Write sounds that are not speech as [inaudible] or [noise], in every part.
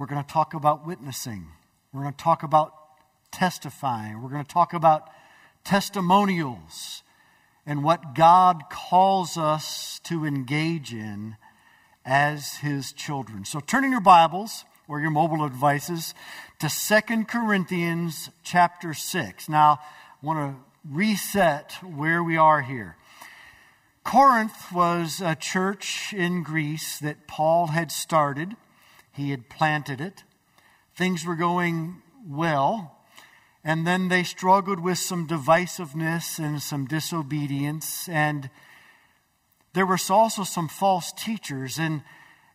We're going to talk about witnessing. We're going to talk about testifying. We're going to talk about testimonials and what God calls us to engage in as His children. So turn in your Bibles or your mobile devices to Second Corinthians chapter 6. Now, I want to reset where we are here. Corinth was a church in Greece that Paul had started, he had planted it. Things were going well. And then they struggled with some divisiveness and some disobedience. And there was also some false teachers. And,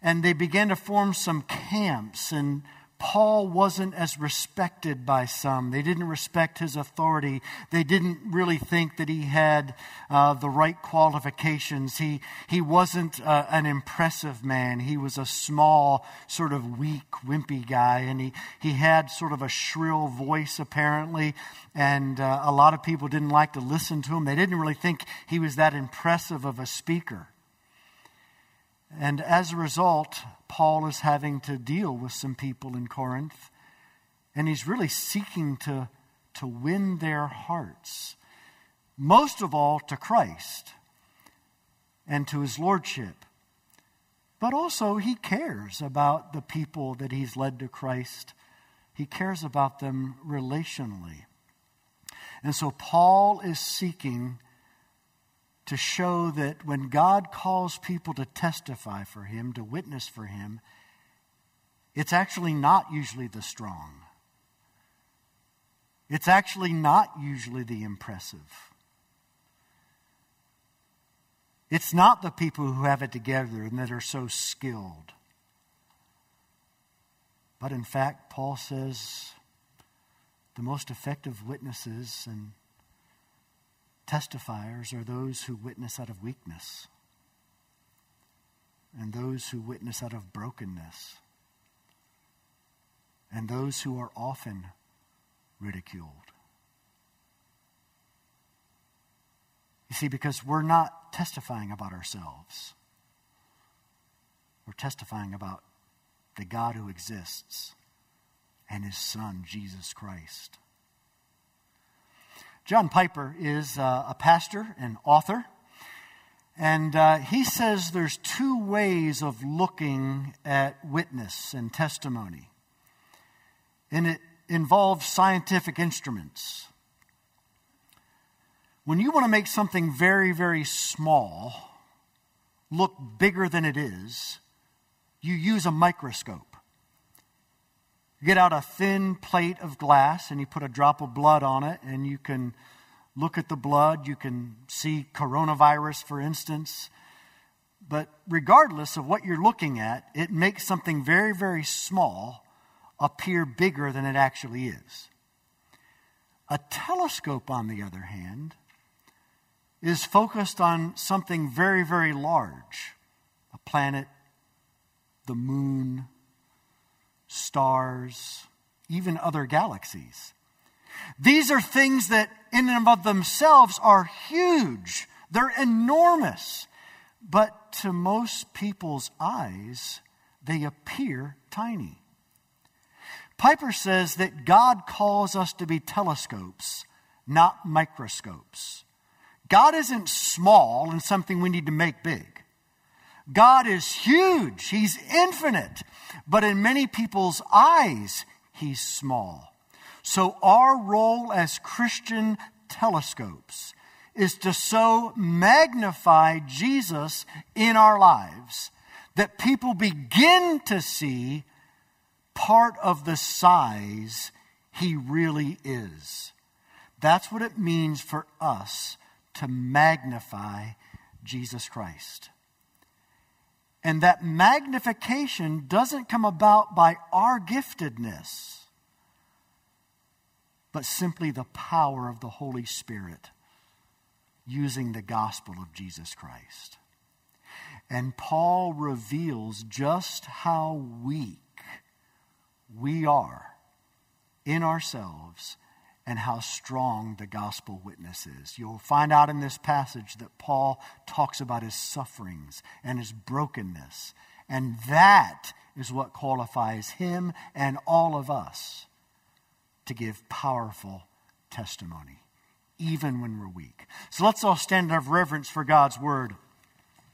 and they began to form some camps. And Paul wasn't as respected by some. They didn't respect his authority. They didn't really think that he had uh, the right qualifications. He, he wasn't uh, an impressive man. He was a small, sort of weak, wimpy guy, and he, he had sort of a shrill voice, apparently, and uh, a lot of people didn't like to listen to him. They didn't really think he was that impressive of a speaker. And as a result, Paul is having to deal with some people in Corinth, and he's really seeking to, to win their hearts, most of all to Christ and to his lordship. But also, he cares about the people that he's led to Christ. He cares about them relationally. And so, Paul is seeking to show that when God calls people to testify for Him, to witness for Him, it's actually not usually the strong. It's actually not usually the impressive. It's not the people who have it together and that are so skilled. But in fact, Paul says the most effective witnesses and Testifiers are those who witness out of weakness and those who witness out of brokenness and those who are often ridiculed. You see, because we're not testifying about ourselves, we're testifying about the God who exists and his Son, Jesus Christ. John Piper is uh, a pastor and author, and uh, he says there's two ways of looking at witness and testimony, and it involves scientific instruments. When you want to make something very, very small look bigger than it is, you use a microscope. Get out a thin plate of glass and you put a drop of blood on it, and you can look at the blood. You can see coronavirus, for instance. But regardless of what you're looking at, it makes something very, very small appear bigger than it actually is. A telescope, on the other hand, is focused on something very, very large a planet, the moon, stars, even other galaxies. These are things that, in and of themselves, are huge. They're enormous. But to most people's eyes, they appear tiny. Piper says that God calls us to be telescopes, not microscopes. God isn't small and something we need to make big. God is huge, He's infinite, but in many people's eyes, He's small. So, our role as Christian telescopes is to so magnify Jesus in our lives that people begin to see part of the size He really is. That's what it means for us to magnify Jesus Christ. And that magnification doesn't come about by our giftedness, but simply the power of the Holy Spirit using the gospel of Jesus Christ. And Paul reveals just how weak we are in ourselves and how strong the gospel witness is. You'll find out in this passage that Paul talks about his sufferings and his brokenness, and that is what qualifies him and all of us to give powerful testimony, even when we're weak. So let's all stand in reverence for God's word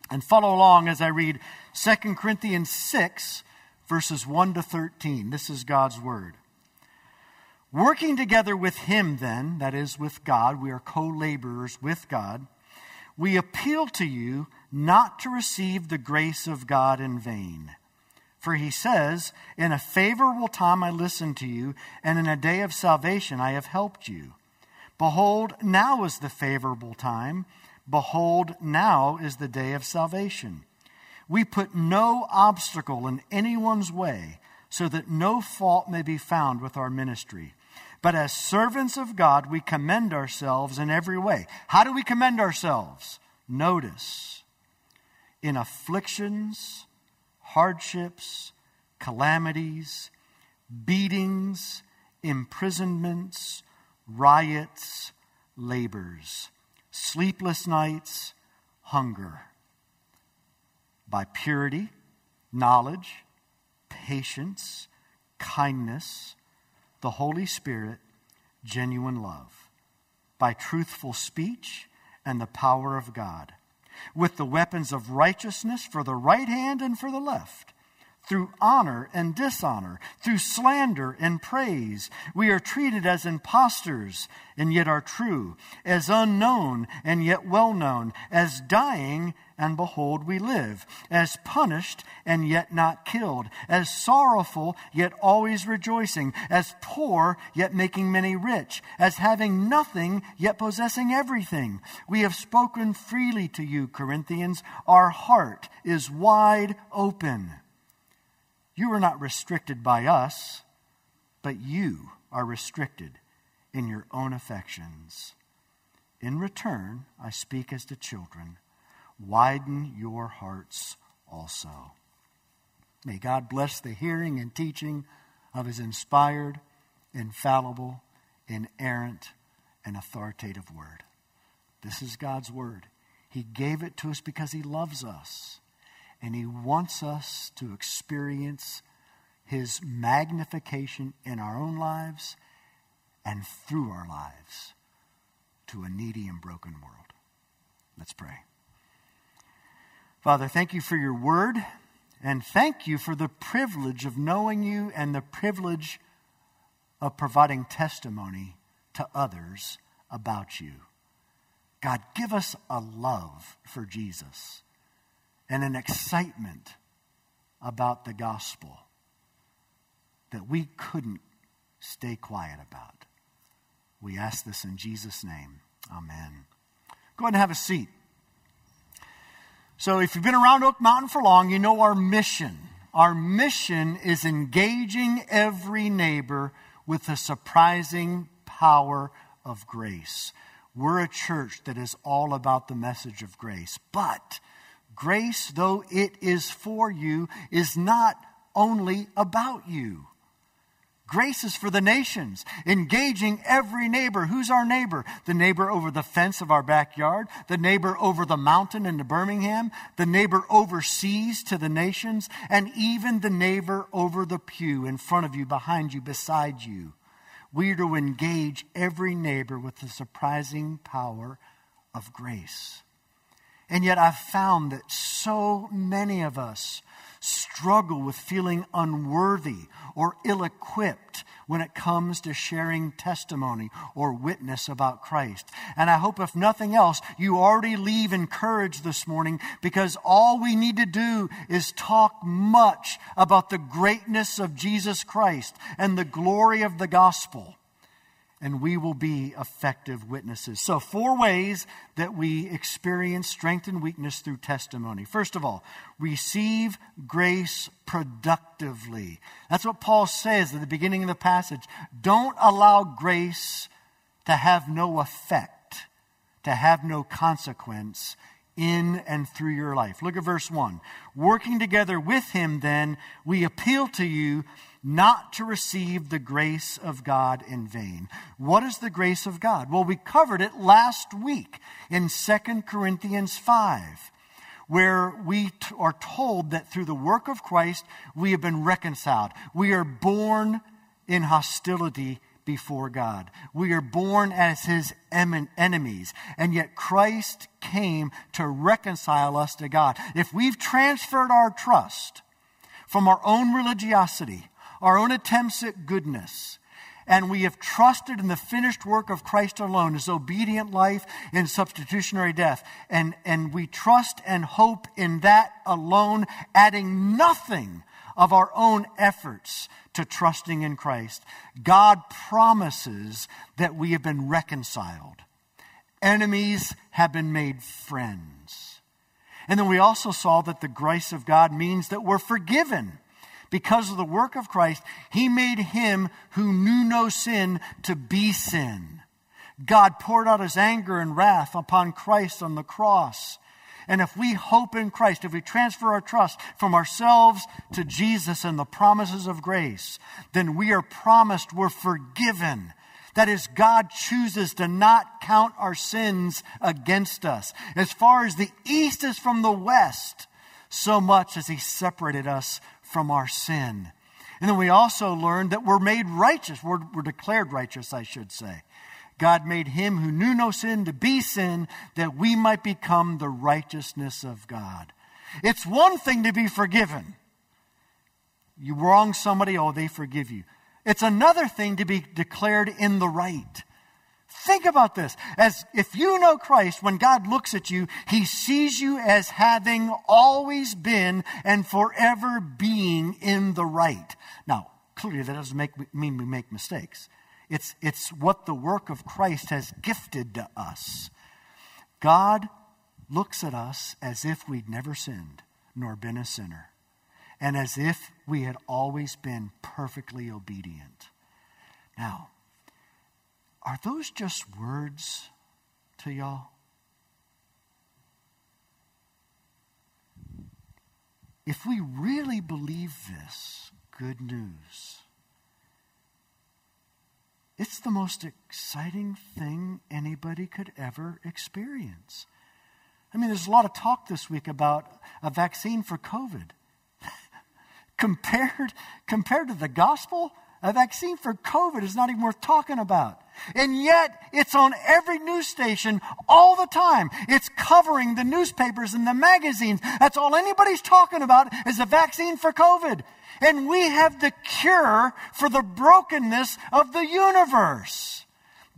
and follow along as I read 2 Corinthians 6, verses 1 to 13. This is God's word. Working together with Him, then, that is, with God, we are co laborers with God, we appeal to you not to receive the grace of God in vain. For he says, In a favorable time I listened to you, and in a day of salvation I have helped you. Behold, now is the favorable time. Behold, now is the day of salvation. We put no obstacle in anyone's way, so that no fault may be found with our ministry. But as servants of God, we commend ourselves in every way. How do we commend ourselves? Notice, in afflictions, hardships, calamities, beatings, imprisonments, riots, labors, sleepless nights, hunger. By purity, knowledge, patience, kindness, the Holy Spirit, genuine love. By truthful speech and the power of God with the weapons of righteousness for the right hand and for the left, through honor and dishonor, through slander and praise. We are treated as impostors and yet are true, as unknown and yet well known, as dying and behold we live, as punished and yet not killed, as sorrowful yet always rejoicing, as poor yet making many rich, as having nothing yet possessing everything. We have spoken freely to you, Corinthians. Our heart is wide open. You are not restricted by us, but you are restricted in your own affections. In return, I speak as to children. Widen your hearts also. May God bless the hearing and teaching of his inspired, infallible, inerrant, and authoritative word. This is God's word. He gave it to us because he loves us and He wants us to experience His magnification in our own lives and through our lives to a needy and broken world. Let's pray. Father, thank you for your word, and thank you for the privilege of knowing you and the privilege of providing testimony to others about you. God, give us a love for Jesus and an excitement about the gospel that we couldn't stay quiet about. We ask this in Jesus' name. Amen. Go ahead and have a seat. So, if you've been around Oak Mountain for long, you know our mission. Our mission is engaging every neighbor with the surprising power of grace. We're a church that is all about the message of grace, but Grace, though it is for you, is not only about you. Grace is for the nations, engaging every neighbor. Who's our neighbor? The neighbor over the fence of our backyard, the neighbor over the mountain into Birmingham, the neighbor overseas to the nations, and even the neighbor over the pew in front of you, behind you, beside you. We are to engage every neighbor with the surprising power of grace. And yet I've found that so many of us struggle with feeling unworthy or ill equipped when it comes to sharing testimony or witness about Christ. And I hope, if nothing else, you already leave encouraged this morning because all we need to do is talk much about the greatness of Jesus Christ and the glory of the gospel and we will be effective witnesses. So, four ways that we experience strength and weakness through testimony. First of all, receive grace productively. That's what Paul says at the beginning of the passage. Don't allow grace to have no effect, to have no consequence in and through your life. Look at verse 1. Working together with him, then, we appeal to you not to receive the grace of God in vain. What is the grace of God? Well, we covered it last week in 2 Corinthians 5, where we t- are told that through the work of Christ, we have been reconciled. We are born in hostility before God. We are born as his enemies, and yet Christ came to reconcile us to God. If we've transferred our trust from our own religiosity, our own attempts at goodness, and we have trusted in the finished work of Christ alone, his obedient life and substitutionary death, and, and we trust and hope in that alone, adding nothing of our own efforts to trusting in Christ, God promises that we have been reconciled. Enemies have been made friends. And then we also saw that the grace of God means that we're forgiven. Because of the work of Christ, He made Him who knew no sin to be sin. God poured out His anger and wrath upon Christ on the cross. And if we hope in Christ, if we transfer our trust from ourselves to Jesus and the promises of grace, then we are promised we're forgiven. That is, God chooses to not count our sins against us. As far as the east is from the west, so much as He separated us from our sin. And then we also learned that we're made righteous. We're, we're declared righteous, I should say. God made him who knew no sin to be sin that we might become the righteousness of God. It's one thing to be forgiven. You wrong somebody, oh, they forgive you. It's another thing to be declared in the right. Think about this. As if you know Christ, when God looks at you, he sees you as having always been and forever being in the right. Now, clearly that doesn't make, mean we make mistakes. It's, it's what the work of Christ has gifted to us. God looks at us as if we'd never sinned nor been a sinner, and as if we had always been perfectly obedient. Now, are those just words to y'all? If we really believe this good news, it's the most exciting thing anybody could ever experience. I mean, there's a lot of talk this week about a vaccine for COVID. [laughs] compared, compared to the gospel, a vaccine for COVID is not even worth talking about. And yet, it's on every news station all the time. It's covering the newspapers and the magazines. That's all anybody's talking about is a vaccine for COVID and we have the cure for the brokenness of the universe.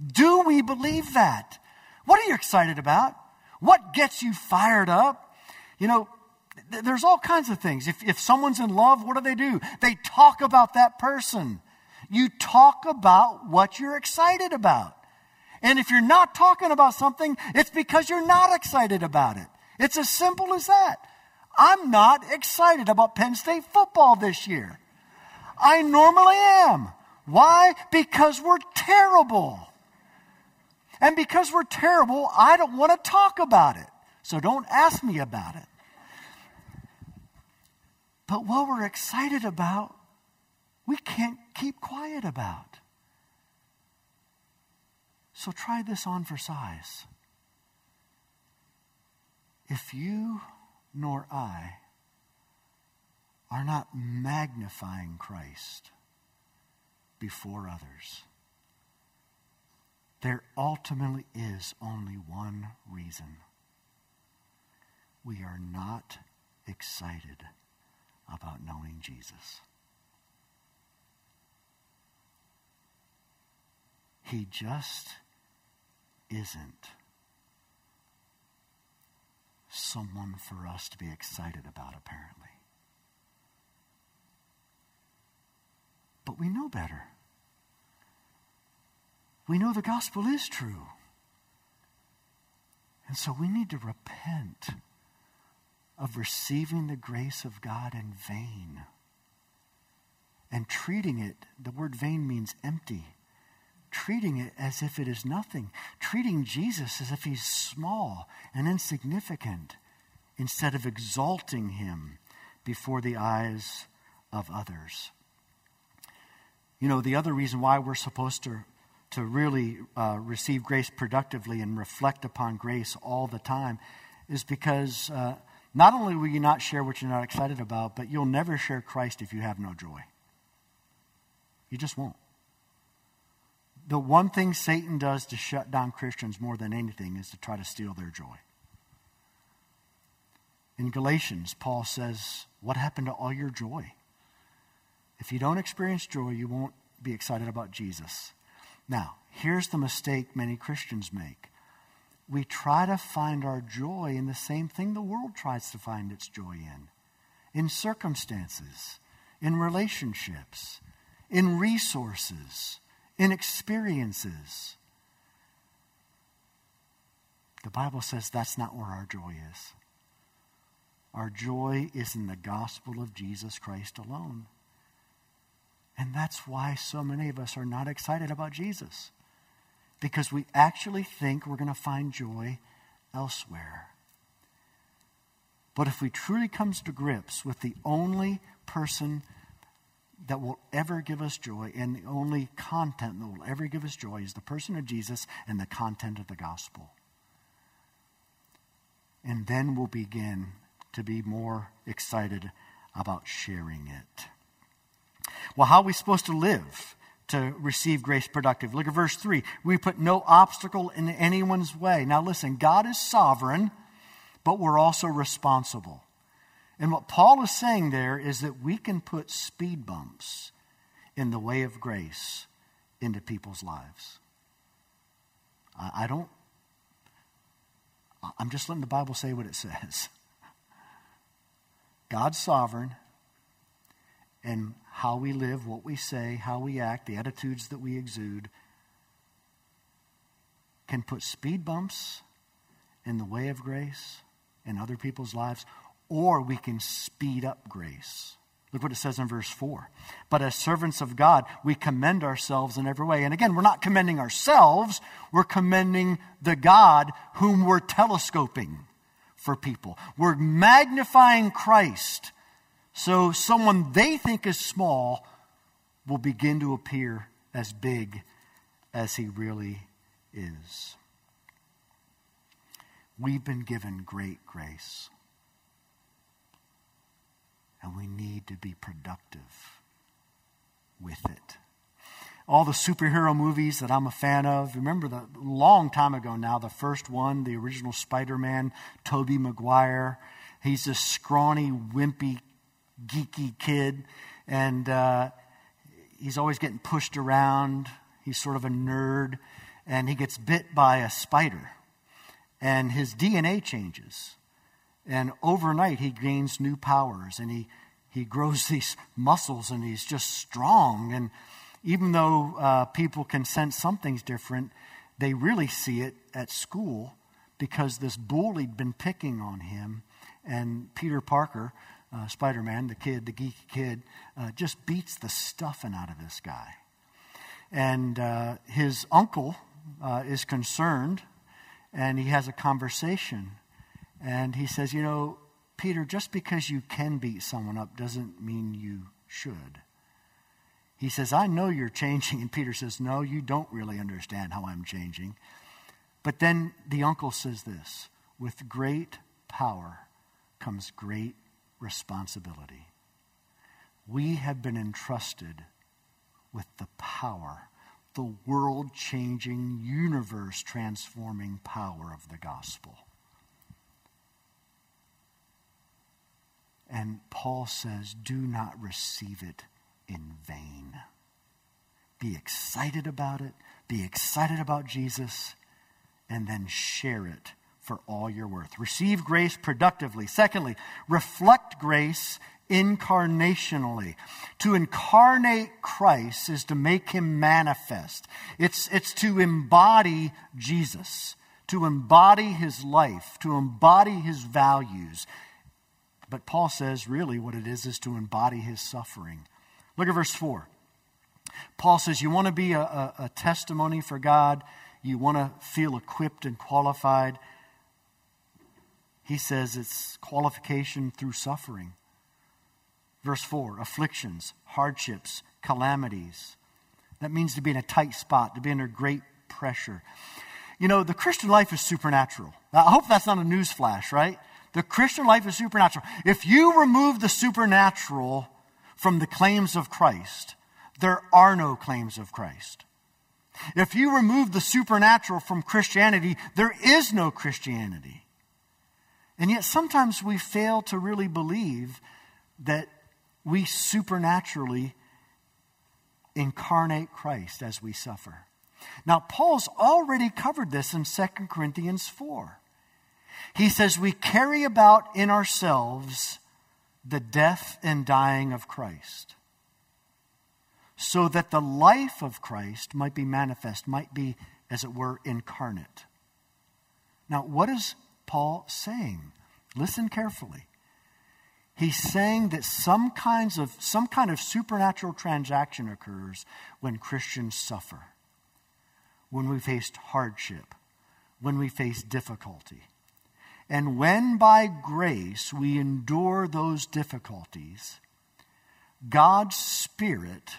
Do we believe that? What are you excited about? What gets you fired up? You know, th- there's all kinds of things. If, if someone's in love, what do they do? They talk about that person. You talk about what you're excited about. And if you're not talking about something, it's because you're not excited about it. It's as simple as that. I'm not excited about Penn State football this year. I normally am. Why? Because we're terrible. And because we're terrible, I don't want to talk about it. So don't ask me about it. But what we're excited about, we can't keep quiet about. So try this on for size. If you nor I are not magnifying Christ before others. There ultimately is only one reason. We are not excited about knowing Jesus. He just isn't someone for us to be excited about, apparently. But we know better. We know the gospel is true. And so we need to repent of receiving the grace of God in vain and treating it, the word vain means empty treating it as if it is nothing, treating Jesus as if he's small and insignificant instead of exalting him before the eyes of others. You know, the other reason why we're supposed to, to really uh, receive grace productively and reflect upon grace all the time is because uh, not only will you not share what you're not excited about, but you'll never share Christ if you have no joy. You just won't. The one thing Satan does to shut down Christians more than anything is to try to steal their joy. In Galatians, Paul says, What happened to all your joy? If you don't experience joy, you won't be excited about Jesus. Now, here's the mistake many Christians make we try to find our joy in the same thing the world tries to find its joy in in circumstances, in relationships, in resources, in experiences. The Bible says that's not where our joy is. Our joy is in the gospel of Jesus Christ alone. And that's why so many of us are not excited about Jesus because we actually think we're going to find joy elsewhere. But if we truly come to grips with the only person that will ever give us joy and the only content that will ever give us joy is the person of Jesus and the content of the gospel. And then we'll begin to be more excited about sharing it. Well, how are we supposed to live? to receive grace productive. Look at verse 3. We put no obstacle in anyone's way. Now listen, God is sovereign, but we're also responsible. And what Paul is saying there is that we can put speed bumps in the way of grace into people's lives. I, don't, I'm just letting the Bible say what it [laughs] says. God's sovereign, and how we live, what we say, how we act, the attitudes that we exude, can put speed bumps in the way of grace in other people's lives, or we can speed up grace. Look what it says in verse 4. But as servants of God, we commend ourselves in every way. And again, we're not commending ourselves, we're commending the God whom we're telescoping for people. We're magnifying Christ so someone they think is small will begin to appear as big as he really is. We've been given great grace. And we need to be productive with it. All the superhero movies that I'm a fan of, remember the long time ago now, the first one, the original Spider Man, Tobey Maguire. He's this scrawny, wimpy geeky kid, and uh, he's always getting pushed around. He's sort of a nerd, and he gets bit by a spider, and his DNA changes. And overnight, he gains new powers, and he, he grows [laughs] these muscles, and he's just strong. And even though uh, people can sense something's different, they really see it at school because this bully'd been picking on him. And Peter Parker uh, Spider Man, the kid, the geeky kid, uh, just beats the stuffing out of this guy. And uh, his uncle uh, is concerned, and he has a conversation. And he says, You know, Peter, just because you can beat someone up doesn't mean you should. He says, I know you're [laughs] changing. And Peter says, No, you don't really understand how I'm changing. But then the uncle says this with great power comes great responsibility. We have been entrusted with the power, the world changing, universe transforming power of the gospel. And Paul says, do not receive it in vain. Be excited about it, be excited about Jesus, and then share it for all your worth. Receive grace productively. Secondly, reflect grace incarnationally. To incarnate Christ is to make him manifest. It's, it's to embody Jesus, to embody his life, to embody his values. But Paul says really what it is is to embody his suffering. Look at verse 4. Paul says, You want to be a, a, a testimony for God, you want to feel equipped and qualified he says it's qualification through suffering. Verse 4 afflictions, hardships, calamities. That means to be in a tight spot, to be under great pressure. You know, the Christian life is supernatural. I hope that's not a news flash, right? The Christian life is supernatural. If you remove the supernatural from the claims of Christ, there are no claims of Christ. If you remove the supernatural from Christianity, there is no Christianity. And yet sometimes we fail to really believe that we supernaturally incarnate Christ as we suffer. Now, Paul's already covered this in 2 Corinthians 4. He says, We carry about in ourselves the death and dying of Christ, so that the life of Christ might be manifest, might be, as it were, incarnate. Now, what is Paul saying? Listen carefully. He's saying that some kinds of some kind of supernatural transaction occurs when Christians suffer, when we face hardship, when we face difficulty. And when by grace we endure those difficulties, God's Spirit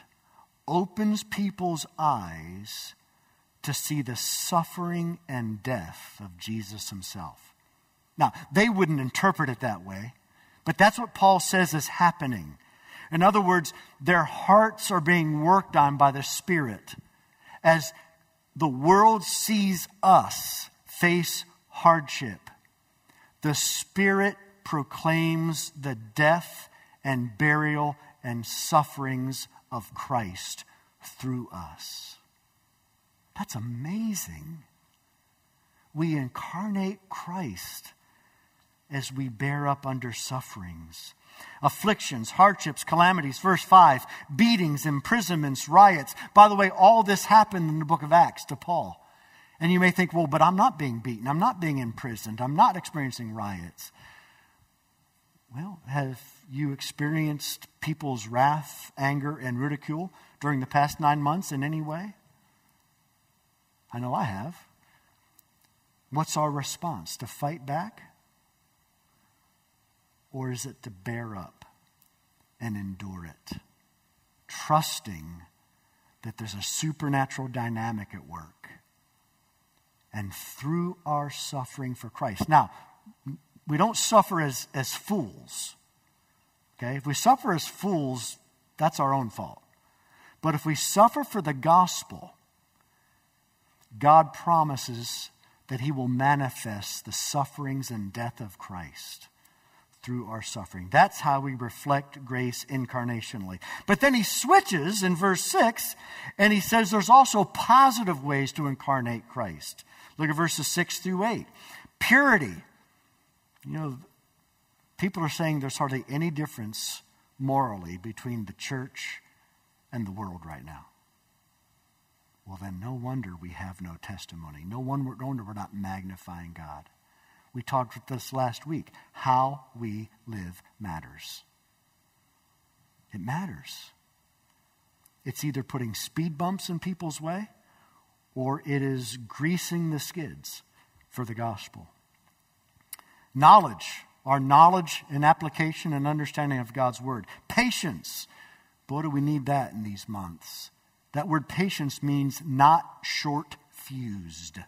opens people's eyes to see the suffering and death of Jesus himself. Now, they wouldn't interpret it that way. But that's what Paul says is happening. In other words, their hearts are being worked on by the Spirit as the world sees us face hardship. The Spirit proclaims the death and burial and sufferings of Christ through us. That's amazing. We incarnate Christ as we bear up under sufferings. Afflictions, hardships, calamities. Verse 5 beatings, imprisonments, riots. By the way, all this happened in the book of Acts to Paul. And you may think, well, but I'm not being beaten. I'm not being imprisoned. I'm not experiencing riots. Well, have you experienced people's wrath, anger, and ridicule during the past nine months in any way? I know I have. What's our response? To fight back? Or is it to bear up and endure it? Trusting that there's a supernatural dynamic at work. And through our suffering for Christ. Now, we don't suffer as, as fools. Okay? If we suffer as fools, that's our own fault. But if we suffer for the gospel, God promises that He will manifest the sufferings and death of Christ through our suffering. That's how we reflect grace incarnationally. But then he switches in verse 6 and he says there's also positive ways to incarnate Christ. Look at verses 6 through 8. Purity. You know, people are saying there's hardly any difference morally between the church and the world right now. Well, then, no wonder we have no testimony. No wonder we're not magnifying God. We talked with this last week. How we live matters. It matters. It's either putting speed bumps in people's way or it is greasing the skids for the gospel. Knowledge, our knowledge and application and understanding of God's word. Patience. Boy, do we need that in these months. That word patience means not short fused.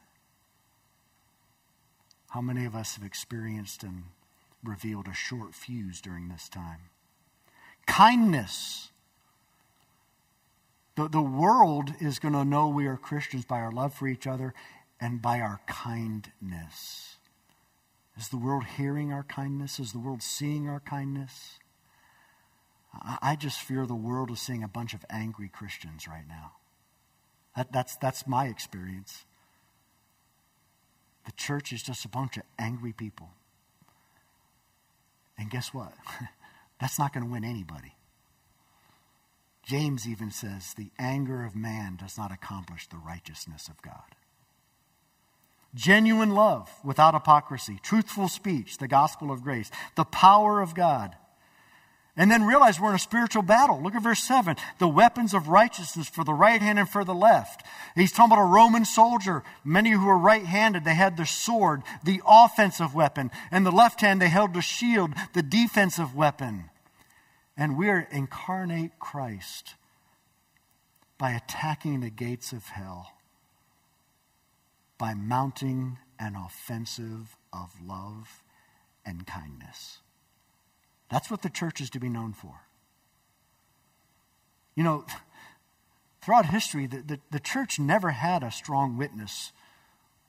How many of us have experienced and revealed a short fuse during this time? Kindness. The, the world is going to know we are Christians by our love for each other and by our kindness. Is the world hearing our kindness? Is the world seeing our kindness? I, I just fear the world is seeing a bunch of angry Christians right now. That, that's, that's my experience. The church is just a bunch of angry people. And guess what? [laughs] That's not going to win anybody. James even says, the anger of man does not accomplish the righteousness of God. Genuine love without hypocrisy, truthful speech, the gospel of grace, the power of God and then realize we're in a spiritual battle. Look at verse 7. The weapons of righteousness for the right hand and for the left. He's talking about a Roman soldier. Many who were right handed, they had their sword, the offensive weapon. And the left hand, they held the shield, the defensive weapon. And we're incarnate Christ by attacking the gates of hell, by mounting an offensive of love and kindness. That's what the church is to be known for. You know, throughout history, the, the, the, church never had a strong witness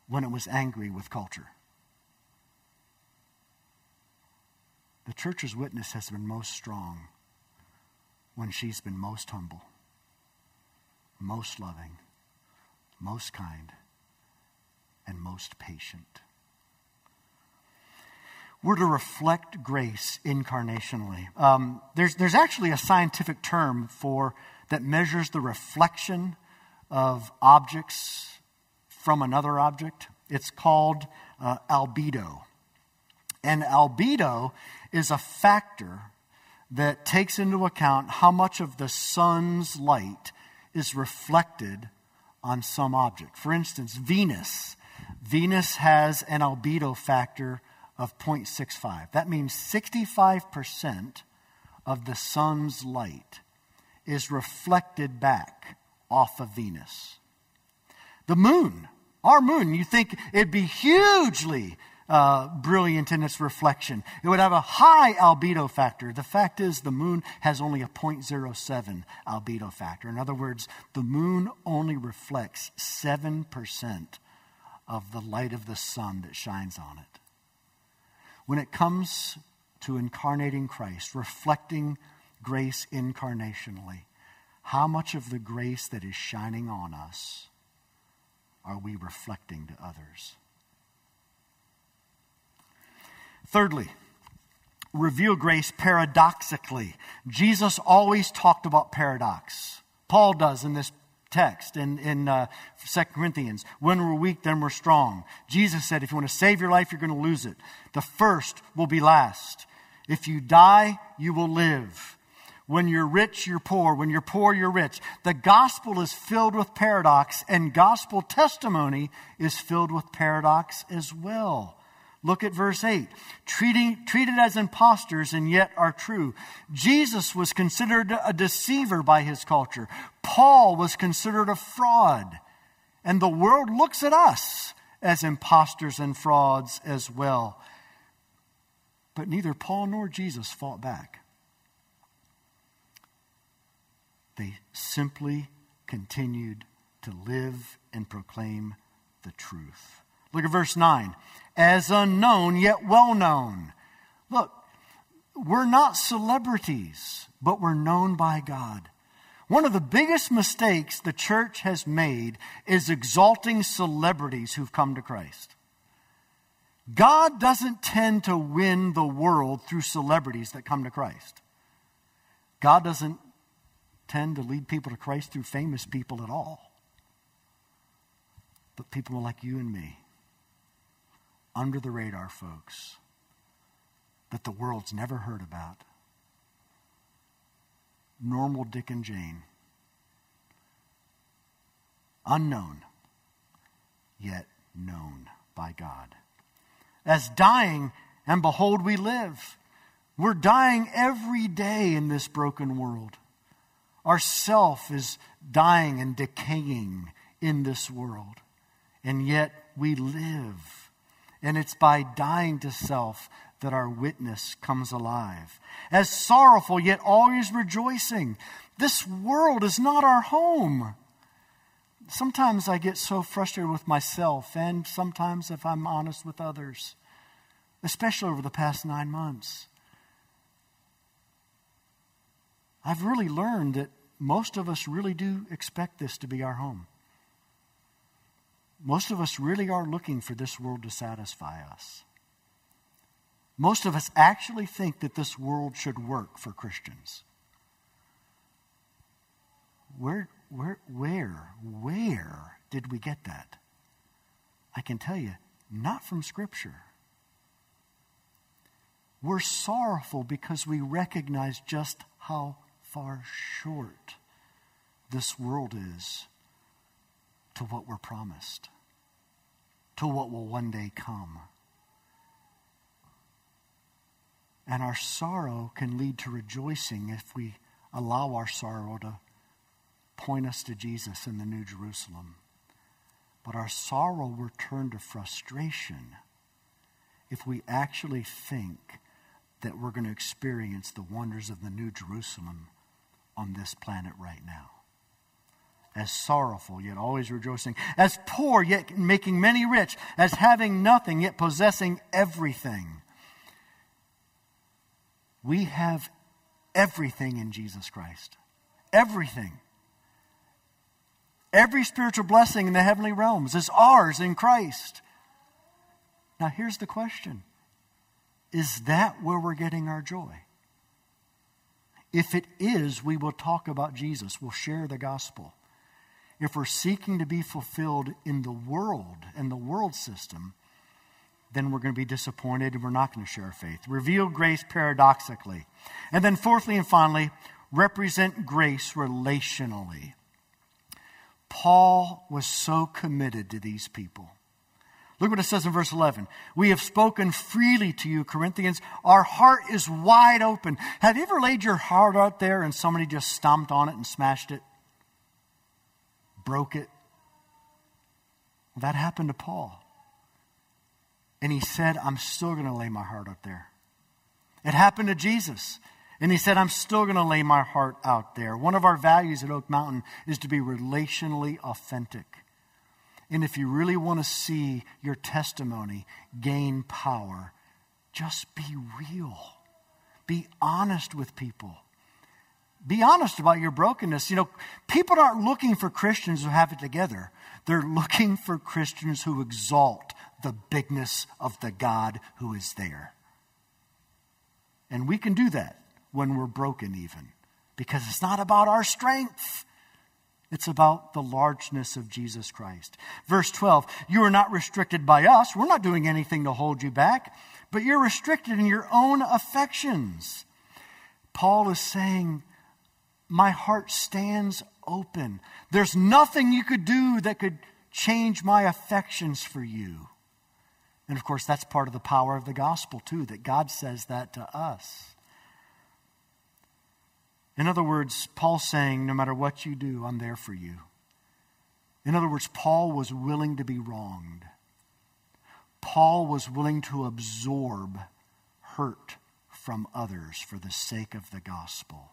when it was angry with culture. The church's witness has been most strong when she's been most humble, most loving, most kind, and most patient. We're to reflect grace incarnationally. Um, there's, there's actually a scientific term for that measures the reflection of objects from another object. It's called uh, albedo. And albedo is a factor that takes into account how much of the sun's light is reflected on some object. For instance, Venus. Venus has an albedo factor of 0.65. That means 65% of the sun's light is reflected back off of Venus. The moon, our moon, you think it'd be hugely uh, brilliant in its reflection. It would have a high albedo factor. The fact is, the moon has only a 0.07 albedo factor. In other words, the moon only reflects 7% of the light of the sun that shines on it. When it comes to incarnating Christ, reflecting grace incarnationally, how much of the grace that is shining on us are we reflecting to others? Thirdly, reveal grace paradoxically. Jesus always talked about paradox. Paul does in this text in, in uh, 2 Corinthians. When we're weak, then we're strong. Jesus said, if you want to save your life, you're going to lose it. The first will be last. If you die, you will live. When you're rich, you're poor. When you're poor, you're rich. The gospel is filled with paradox, and gospel testimony is filled with paradox as well. Look at verse 8. Treating, treated as impostors and yet are true. Jesus was considered a deceiver by his culture. Paul was considered a fraud. And the world looks at us as impostors and frauds as well. But neither Paul nor Jesus fought back. They simply continued to live and proclaim the truth. Look at verse 9 as unknown yet well known. Look, we're not celebrities, but we're known by God. One of the biggest mistakes the church has made is exalting celebrities who've come to Christ. God doesn't tend to win the world through celebrities that come to Christ. God doesn't tend to lead people to Christ through famous people at all, but people like you and me under the radar folks that the world's never heard about. Normal Dick and Jane. Unknown, yet known by God. As dying, and behold, we live. We're dying every day in this broken world. Our self is dying and decaying in this world, and yet we live and it's by dying to self that our witness comes alive. As sorrowful, yet always rejoicing. This world is not our home. Sometimes I get so frustrated with myself, and sometimes, if I'm honest with others, especially over the past nine months. I've really learned that most of us really do expect this to be our home. Most of us really are looking for this world to satisfy us. Most of us actually think that this world should work for Christians. Where, where, where, where did we get that? I can tell you, not from Scripture. We're sorrowful because we recognize just how far short this world is to what we're promised, to what will one day come. And our sorrow can lead to rejoicing if we allow our sorrow to point us to Jesus in the New Jerusalem. But our sorrow will turn to frustration if we actually think that we're going to experience the wonders of the New Jerusalem on this planet right now. As sorrowful, yet always rejoicing. As poor, yet making many rich. As having nothing, yet possessing everything. We have everything in Jesus Christ. Everything. Every spiritual blessing in the heavenly realms is ours in Christ. Now, here's the question Is that where we're getting our joy? If it is, we will talk about Jesus, we'll share the gospel. If we're seeking to be fulfilled in the world and the world system, then we're going to be disappointed and we're not going to share faith. Reveal grace paradoxically. And then, fourthly and finally, represent grace relationally. Paul was so committed to these people. Look what it says in verse 11. We have spoken freely to you, Corinthians. Our heart is wide open. Have you ever laid your heart out there and somebody just stomped on it and smashed it? Broke it? That happened to Paul. And he said, I'm still going to lay my heart out there. It happened to Jesus. And he said, I'm still going to lay my heart out there. One of our values at Oak Mountain is to be relationally authentic. And if you really want to see your testimony gain power, just be real. Be honest with people. Be honest about your brokenness. You know, people aren't looking for Christians who have it together. They're looking for Christians who exalt the bigness of the God who is there. And we can do that when we're broken, even, because it's not about our strength. It's about the largeness of Jesus Christ. Verse 12, you are not restricted by us. We're not doing anything to hold you back, but you're restricted in your own affections. Paul is saying, My heart stands open. There's nothing you could do that could change my affections for you. And of course, that's part of the power of the gospel, too, that God says that to us. In other words, Paul's saying, no matter what you do, I'm there for you. In other words, Paul was willing to be wronged. Paul was willing to absorb hurt from others for the sake of the gospel.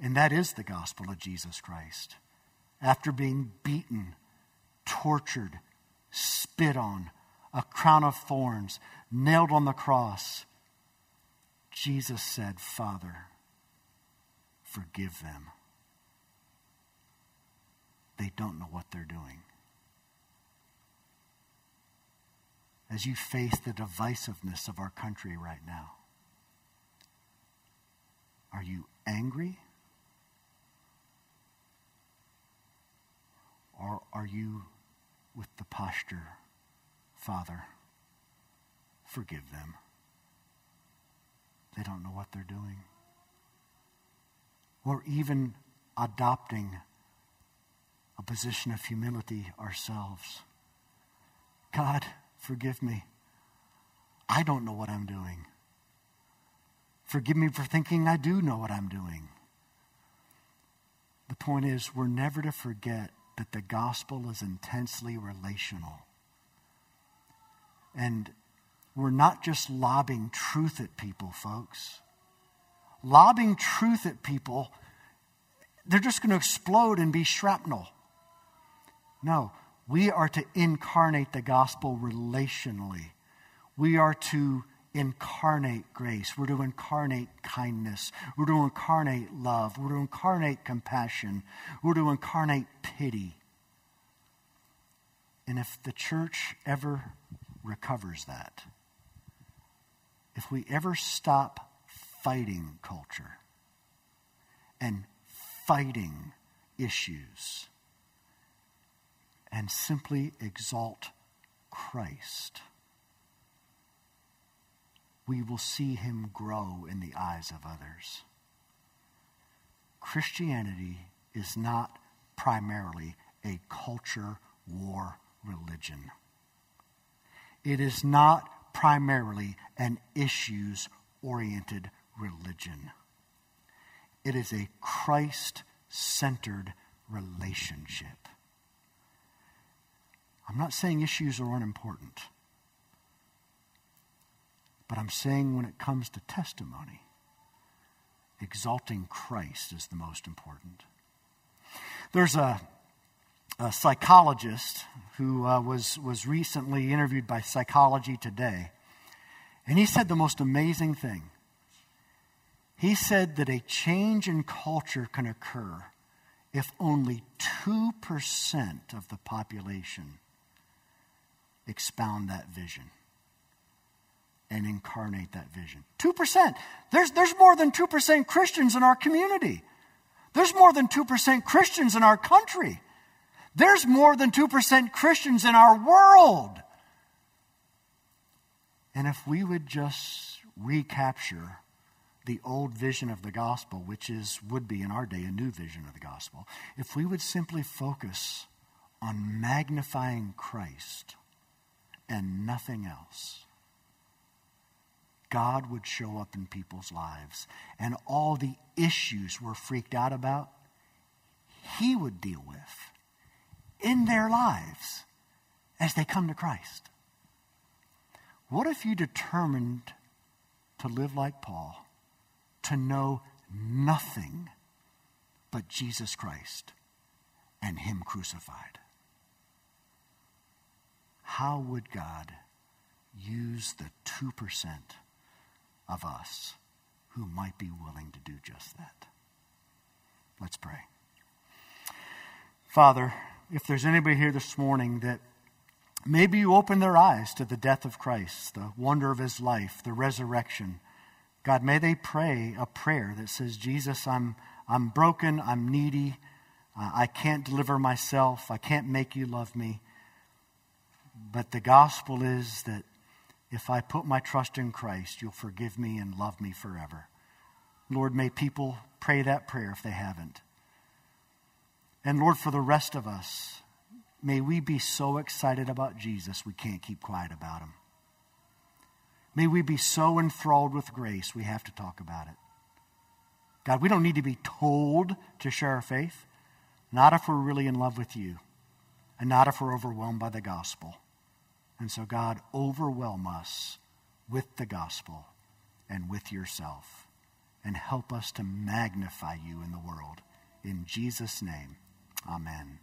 And that is the gospel of Jesus Christ. After being beaten, tortured, spit on, a crown of thorns, nailed on the cross, Jesus said, Father, Forgive them. They don't know what they're doing. As you face the divisiveness of our country right now, are you angry? Or are you with the posture, Father, forgive them? They don't know what they're doing or even adopting a position of humility ourselves. God, forgive me. I don't know what I'm doing. Forgive me for thinking I do know what I'm doing. The point is, we're never to forget that the gospel is intensely relational. And we're not just lobbing truth at people, folks lobbing truth at people, they're just going to explode and be shrapnel. No, we are to incarnate the gospel relationally. We are to incarnate grace. We're to incarnate kindness. We're to incarnate love. We're to incarnate compassion. We're to incarnate pity. And if the church ever recovers that, if we ever stop fighting culture and fighting issues and simply exalt Christ, we will see him grow in the eyes of others. Christianity is not primarily a culture war religion. It is not primarily an issues oriented religion. It is a Christ centered relationship. I'm not saying issues are unimportant. But I'm saying when it comes to testimony, exalting Christ is the most important. There's a, a psychologist who uh, was, was recently interviewed by Psychology Today, and he said the most amazing thing. He said that a change in culture can occur if only 2% of the population expound that vision and incarnate that vision. 2%. There's, there's more than 2% Christians in our community. There's more than 2% Christians in our country. There's more than 2% Christians in our world. And if we would just recapture the old vision of the gospel, which is would be in our day a new vision of the gospel, if we would simply focus on magnifying Christ and nothing else, God would show up in people's lives. And all the issues we're freaked out about, He would deal with in their lives as they come to Christ. What if you determined to live like Paul, to know nothing but Jesus Christ and Him crucified? How would God use the 2%? Of us who might be willing to do just that. Let's pray. Father, if there's anybody here this morning that maybe you open their eyes to the death of Christ, the wonder of his life, the resurrection, God, may they pray a prayer that says, Jesus, I'm, I'm broken, I'm needy, uh, I can't deliver myself, I can't make you love me. But the gospel is that if I put my trust in Christ, you'll forgive me and love me forever. Lord, may people pray that prayer if they haven't. And Lord, for the rest of us, may we be so excited about Jesus we can't keep quiet about him. May we be so enthralled with grace we have to talk about it. God, we don't need to be told to share our faith, not if we're really in love with you, and not if we're overwhelmed by the gospel. And so, God, overwhelm us with the gospel and with yourself and help us to magnify you in the world. In Jesus' name, amen.